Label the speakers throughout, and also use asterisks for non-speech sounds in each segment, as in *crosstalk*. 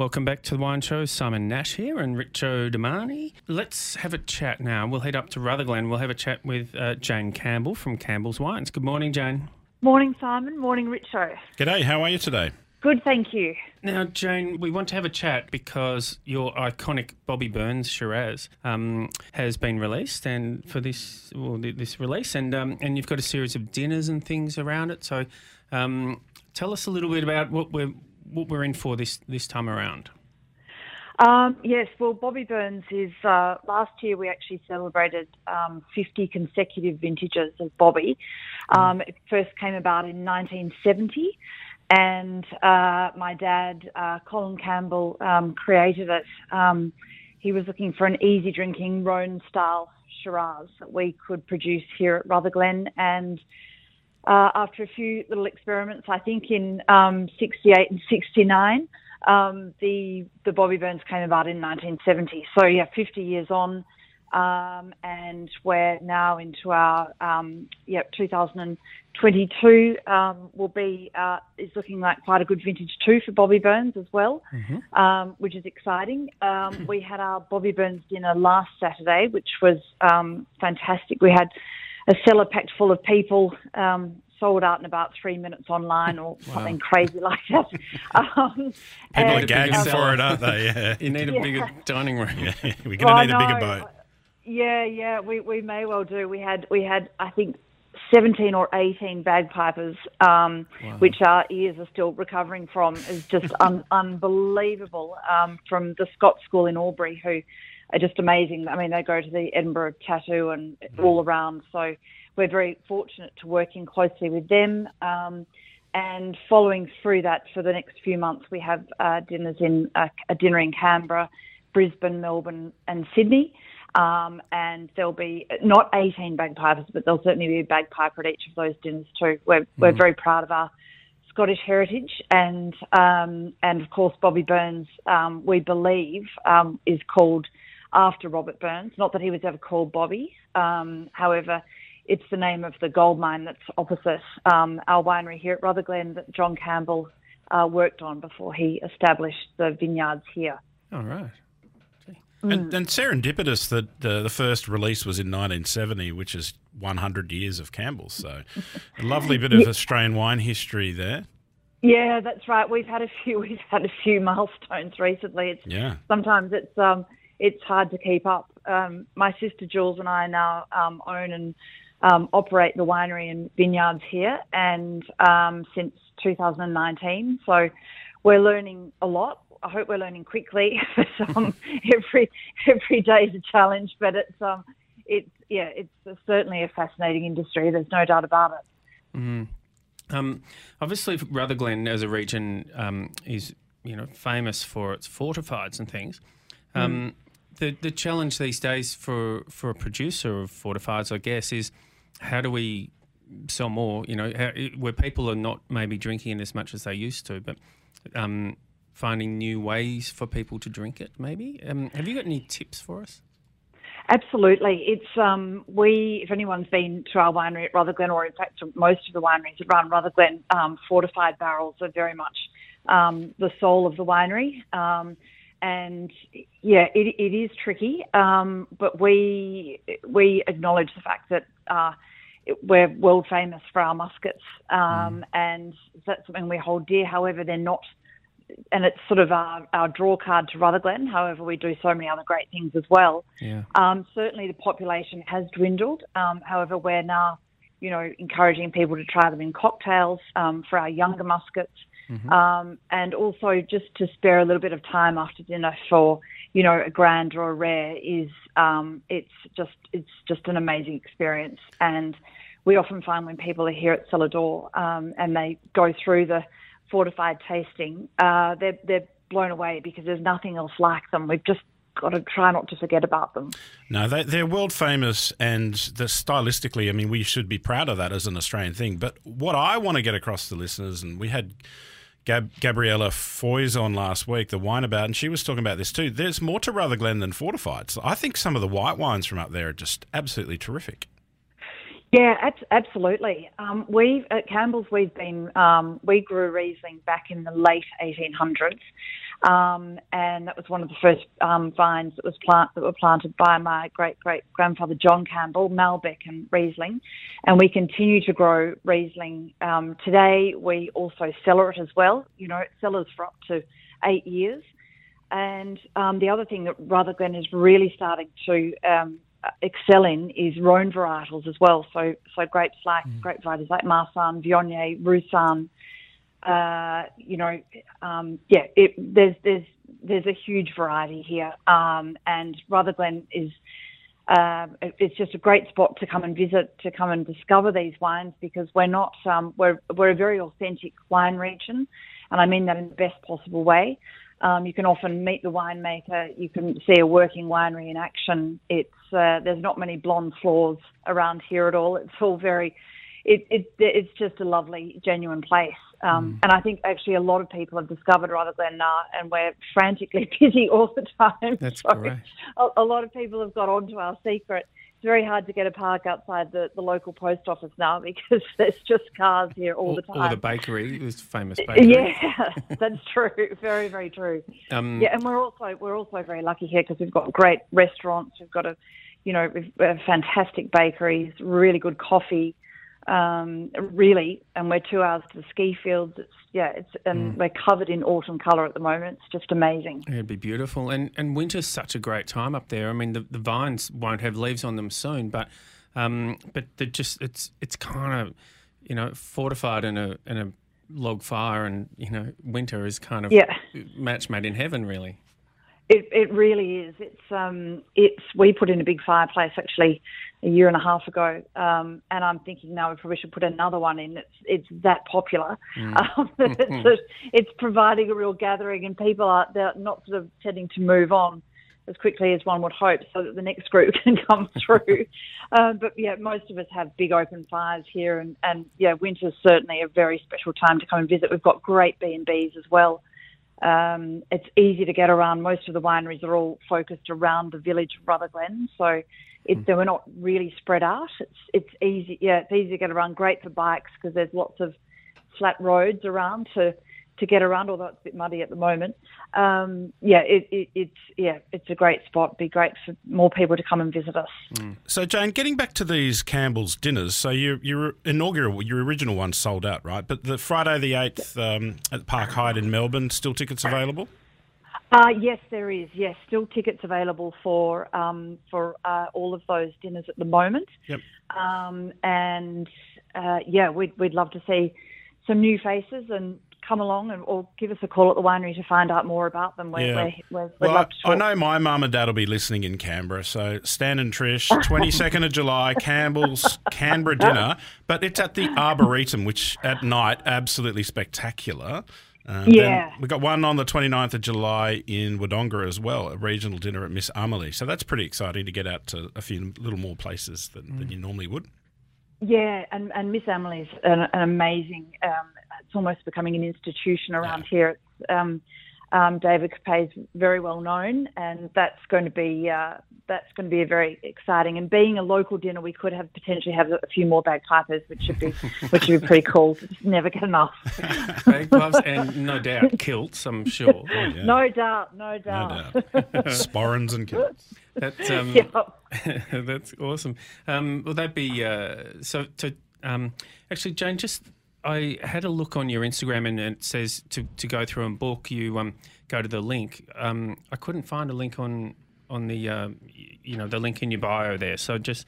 Speaker 1: Welcome back to the Wine Show. Simon Nash here and Richo Damani. Let's have a chat now. We'll head up to Rutherglen. We'll have a chat with uh, Jane Campbell from Campbell's Wines. Good morning, Jane.
Speaker 2: Morning, Simon. Morning, Richo.
Speaker 3: G'day, how are you today?
Speaker 2: Good, thank you.
Speaker 1: Now, Jane, we want to have a chat because your iconic Bobbie Burns Shiraz um, has been released, and for this well, this release, and um, and you've got a series of dinners and things around it. So, um, tell us a little bit about what we're what we're in for this this time around.
Speaker 2: Um, yes, well, Bobbie Burns is. Uh, last year we actually celebrated um, 50 consecutive vintages of Bobbie. Um, it first came about in 1970, and uh, my dad, uh, Colin Campbell, um, created it. Um, he was looking for an easy drinking Rhone style Shiraz that we could produce here at Rutherglen, and uh, after a few little experiments, I think in um, 68 and 69 um, the the Bobbie Burns came about in 1970. So yeah, 50 years on, um, and we're now into our um, yeah 2022 um, will be uh, is looking like quite a good vintage too for Bobbie Burns as well, mm-hmm. um, which is exciting. Um, we had our Bobbie Burns dinner last Saturday, which was um, fantastic. We had a cellar packed full of people. Um, sold out in about three minutes online or wow. something crazy like that. *laughs*
Speaker 3: Um, People are gagging for it, aren't they?
Speaker 1: Yeah. You need a yeah. bigger dining room.
Speaker 3: Yeah, *laughs* we're going to well, need a bigger boat.
Speaker 2: Yeah, yeah, we, we may well do. We had we had I think 17 or 18 bagpipers, um, wow. which our ears are still recovering from, is just un- *laughs* unbelievable. Um, from the Scots School in Albury, who are just amazing. I mean, they go to the Edinburgh Tattoo and mm. all around. So we're very fortunate to working closely with them. Um, and following through that for the next few months, we have uh, dinners in uh, a dinner in Canberra, Brisbane, Melbourne, and Sydney. Um, and there'll be not 18 bagpipers, but there'll certainly be a bagpiper at each of those dinners too. We're, mm. we're very proud of our Scottish heritage, and um, and of course Bobbie Burns, um, we believe, um, is called after Robert Burns. Not that he was ever called Bobby, um, however, it's the name of the gold mine that's opposite um, our winery here at Rutherglen that John Campbell uh, worked on before he established the vineyards here.
Speaker 1: All right.
Speaker 3: Mm. And, and, serendipitous that the, the first release was in 1970, which is 100 years of Campbell's. So, a lovely bit of yeah. Australian wine history there.
Speaker 2: Yeah, that's right. We've had a few. *laughs* We've had a few milestones recently. It's,
Speaker 3: yeah.
Speaker 2: Sometimes it's um, it's hard to keep up. Um, my sister Jules and I now um, own and um, operate the winery and vineyards here, and um, since 2019. So we're learning a lot. I hope we're learning quickly. *laughs* *laughs* every every day is a challenge, but it's um, it's yeah, it's certainly a fascinating industry. There's no doubt about it.
Speaker 1: Mm-hmm. Um, obviously, Rutherglen as a region um, is you know famous for its fortifieds and things. Um, mm. The the challenge these days for for a producer of fortifieds, I guess, is how do we sell more? You know, how, where people are not maybe drinking it as much as they used to, but um, finding new ways for people to drink it. Maybe. Um, have you got any tips for us?
Speaker 2: Absolutely. It's um, we. If anyone's been to our winery at Rutherglen, or in fact most of the wineries around Rutherglen, um, fortified barrels are very much um, the soul of the winery. And yeah, it, it is tricky, um, but we we acknowledge the fact that uh, we're world famous for our muscats, um, mm. and that's something we hold dear. However, they're not, and it's sort of our, our draw card to Rutherglen. However, we do so many other great things as well.
Speaker 1: Yeah.
Speaker 2: Um, certainly, the population has dwindled. Um, however, we're now, you know, encouraging people to try them in cocktails um, for our younger muscats. Mm-hmm. Um, and also just to spare a little bit of time after dinner for you know a grand or a rare is um, it's just it's just an amazing experience and we often find when people are here at Cellar Door um, and they go through the fortified tasting, uh, they're, they're blown away because there's nothing else like them. We've just got to try not to forget about them.
Speaker 3: No, they, are world famous, and the, stylistically, I mean, we should be proud of that as an Australian thing. But what I want to get across to listeners, and we had Gab- Gabriella Foy's on last week, the wine about, and she was talking about this too. There's more to Rutherglen than fortified. So I think some of the white wines from up there are just absolutely terrific.
Speaker 2: Yeah, ab- absolutely. Um, we at Campbell's we've been um, we grew Riesling back in the late 1800s, Um, and that was one of the first um, vines that was plant that were planted by my great great grandfather John Campbell, Malbec and Riesling, and we continue to grow Riesling. Um, today we also cellar it as well. You know, it cellars for up to eight years. And um, the other thing that Rutherglen is really starting to um, excel in is Rhone varietals as well. So so grapes like mm. grape varieties like Marsanne, Viognier, Roussanne, uh, you know, um, yeah, it, there's there's there's a huge variety here, um, and Rutherglen is. Uh, it's just a great spot to come and visit, to come and discover these wines because we're not, um, we're, we're a very authentic wine region, and I mean that in the best possible way. Um, you can often meet the winemaker. You can see a working winery in action. It's uh, there's not many blonde floors around here at all. It's all very it, it, it's just a lovely, genuine place. Um, mm. And I think actually a lot of people have discovered Rutherglen now, and we're frantically *laughs* busy all the time.
Speaker 1: That's *laughs* so correct.
Speaker 2: A, a, lot of people have got onto our secret. It's very hard to get a park outside the, the local post office now *laughs* because there's just cars here all, all the time.
Speaker 1: Or the bakery, this famous bakery.
Speaker 2: Yeah, that's true. Very, very true. Um, yeah, and we're also we're also very lucky here because we've got great restaurants. We've got a, you know, we've, uh, fantastic bakeries, really good coffee um, really, and we're two hours to the ski fields. It's yeah, it's and mm. we're covered in autumn colour at the moment. It's just amazing.
Speaker 1: It'd be beautiful, and and winter's such a great time up there. I mean, the, the vines won't have leaves on them soon, but um, but they're just it's it's kind of you know fortified in a in a log fire, and you know winter is kind of
Speaker 2: yeah.
Speaker 1: match made in heaven, really.
Speaker 2: It, it really is. It's um, it's we put in a big fireplace actually a year and a half ago, um, and I'm thinking now we probably should put another one in. It's it's that popular. Mm. *laughs* Um, *laughs* it's, a, it's providing a real gathering, and people are they're not sort of tending to move on as quickly as one would hope, so that the next group *laughs* can come through. um, but yeah, most of us have big open fires here, and and yeah, winter's certainly a very special time to come and visit. We've got great B and B's as well. Um, it's easy to get around. Most of the wineries are all focused around the village of Rutherglen, so it's, mm. we're not really spread out. It's it's easy, yeah, it's easy to get around. Great for bikes because there's lots of flat roads around to to get around, although it's a bit muddy at the moment. Um, yeah, it, it, it's yeah, it's a great spot. It'd Be great for more people to come and visit us.
Speaker 3: Mm. So, Jane, getting back to these Campbell's dinners. So, your your inaugural, your original one sold out, right? But the Friday the eighth um, at Park Hyatt in Melbourne, still tickets available.
Speaker 2: Uh, yes, there is. Yes, still tickets available for um, for uh, all of those dinners at the moment.
Speaker 3: Yep.
Speaker 2: Um, and uh, yeah, we'd we'd love to see some new faces and come along and or give us a call at the winery to find out more about them. We're, yeah. we're, we're,
Speaker 3: well, I, I, know my mum and dad will be listening in Canberra, so Stan and Trish, *laughs* 22nd of July, Campbell's Canberra dinner, but it's at the Arboretum, which at night, absolutely spectacular.
Speaker 2: Um, yeah.
Speaker 3: We've got one on the 29th of July in Wodonga as well, a regional dinner at Miss Amelie. So that's pretty exciting to get out to a few little more places than, mm. than you normally would.
Speaker 2: Yeah, and, and Miss Amelie's an, an amazing, um, it's almost becoming an institution around yeah. here. It's, um, um, David Capay is very well known, and that's going to be uh, that's going to be a very exciting. And being a local dinner, we could have potentially have a few more bagpipers, which should be *laughs* which would be pretty cool. Just never get enough. *laughs*
Speaker 1: Bagpipes and no doubt kilts, I'm sure. Oh, *laughs*
Speaker 2: yeah. No doubt, no doubt. No
Speaker 3: doubt. Sporrans and kilts.
Speaker 1: That's um, yep. that's awesome. Um, will that be uh, so? To um, actually, Jane, just I had a look on your Instagram and it says to, to go through and book, you um, go to the link. Um, I couldn't find a link on on the uh, you know the link in your bio there. So just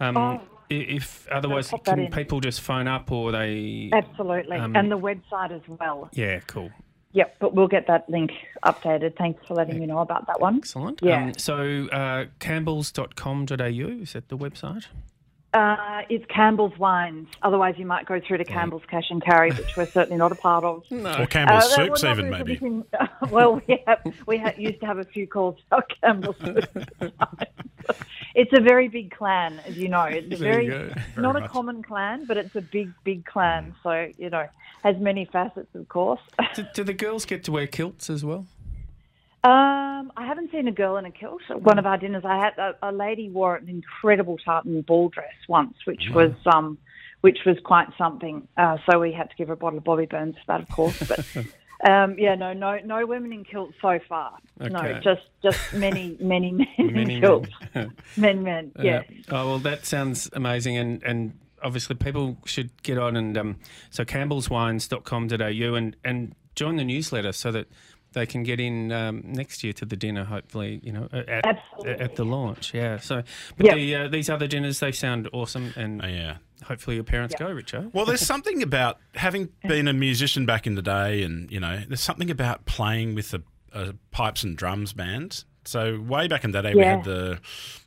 Speaker 1: um, oh, if otherwise, can people just phone up or they
Speaker 2: absolutely um, and the website as well.
Speaker 1: Yeah, cool.
Speaker 2: Yep, but we'll get that link updated. Thanks for letting me know about that one.
Speaker 1: Excellent. Yeah. Um, so uh, campbells.com.au, is that the website?
Speaker 2: Uh, it's Campbell's Wines. Otherwise, you might go through to Campbell's Cash and Carry, which we're certainly not a part of. *laughs*
Speaker 3: No. Or Campbell's uh, Soups, even maybe. *laughs*
Speaker 2: well, we, have, we have, used to have a few calls *laughs* about Campbell's it's a very big clan, as you know. It's a very, very not much. a common clan, but it's a big, big clan. So you know, has many facets, of course.
Speaker 1: do, do the girls get to wear kilts as well?
Speaker 2: Um, I haven't seen a girl in a kilt. One of our dinners, I had a, a lady wore an incredible tartan ball dress once, which was um, which was quite something. Uh, so we had to give her a bottle of Bobbie Burns for that, of course. But *laughs* Um, yeah, no, no, no women in kilts so far.
Speaker 1: Okay.
Speaker 2: No, just just many, many men *laughs*
Speaker 1: Many
Speaker 2: in kilts. *laughs*
Speaker 1: men.
Speaker 2: Men, men.
Speaker 1: Yeah.
Speaker 2: Yes.
Speaker 1: Oh well, that sounds amazing, and and obviously people should get on and um, so campbellswines.com.au and and join the newsletter so that they can get in um, next year to the dinner. Hopefully, you know, at
Speaker 2: Absolutely.
Speaker 1: at the launch. Yeah. So, but
Speaker 2: Yep.
Speaker 1: the uh, these other dinners they sound awesome, and
Speaker 3: Oh, yeah.
Speaker 1: hopefully your parents
Speaker 2: Yep.
Speaker 1: go, Richard.
Speaker 3: Well, there's something about having *laughs* been a musician back in the day, and you know, there's something about playing with a, uh, pipes and drums band. So way back in the day, we had the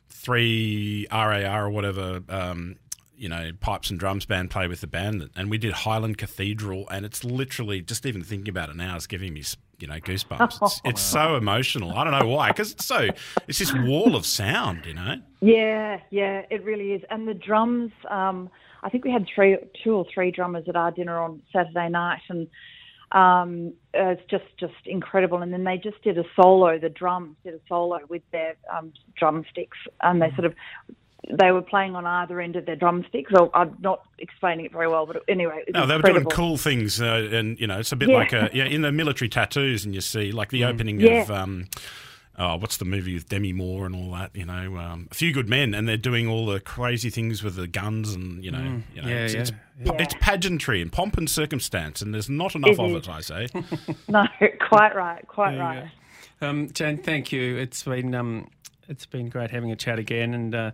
Speaker 3: three RAR or whatever, um, you know, pipes and drums band play with the band, and we did Highland Cathedral, and it's literally just even thinking about it now is giving me. You know, goosebumps. It's, *laughs* it's so emotional. I don't know why, because it's so. It's this wall of sound. You know.
Speaker 2: Yeah, yeah, it really is. And the drums, um, I think we had three, two or three drummers at our dinner on Saturday night, and um, it's just just incredible. And then they just did a solo. The drums did a solo with their um, drumsticks, and they sort of they were playing on either end of their drumsticks. So I'm not explaining it very well, but anyway, it
Speaker 3: No, they were doing cool things, uh, and you know, it's a bit
Speaker 2: Yeah.
Speaker 3: like a yeah in the military tattoos, and you see like the opening
Speaker 2: Yeah.
Speaker 3: of um, oh, what's the movie with Demi Moore and all that? You know, um, a few good men, and they're doing all the crazy things with the guns, and you know, you know,
Speaker 1: Yeah,
Speaker 3: it's, It's,
Speaker 1: yeah,
Speaker 2: yeah.
Speaker 3: it's pageantry and pomp and circumstance, and there's not enough
Speaker 2: It
Speaker 3: of
Speaker 2: is.
Speaker 3: it. I say. *laughs* *laughs*
Speaker 2: No, quite right, quite
Speaker 1: There
Speaker 2: right.
Speaker 1: Um, Jane, thank you. It's been um, it's been great having a chat again, and uh,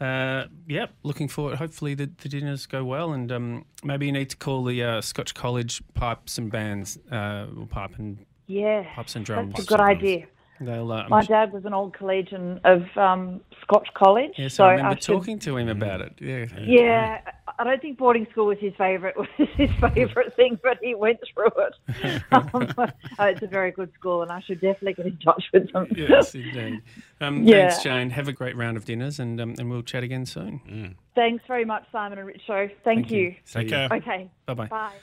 Speaker 1: uh, yeah, looking forward. Hopefully the, the dinners go well, and um, maybe you need to call the uh, Scotch College pipes and bands, uh, or pipe and
Speaker 2: Yeah,
Speaker 1: pipes and drums.
Speaker 2: that's a good idea.
Speaker 1: They'll. Uh,
Speaker 2: My dad was an old collegian of um, Scotch College,
Speaker 1: yes,
Speaker 2: so
Speaker 1: I remember
Speaker 2: should-
Speaker 1: talking to him about it. Yeah.
Speaker 2: Yeah, I don't think boarding school was his favourite *laughs* was his favourite thing, but he went through it. *laughs* um, uh, *laughs* it's a very good school, and I should definitely get in touch with them.
Speaker 1: Yes, indeed. Um,
Speaker 2: Yeah.
Speaker 1: Thanks, Jane. Have a great round of dinners, and um, and we'll chat again soon.
Speaker 2: Thanks very much, Simon and Richo. Thank, you.
Speaker 1: See
Speaker 3: Take care.
Speaker 2: Okay.
Speaker 1: Bye bye.
Speaker 2: Bye.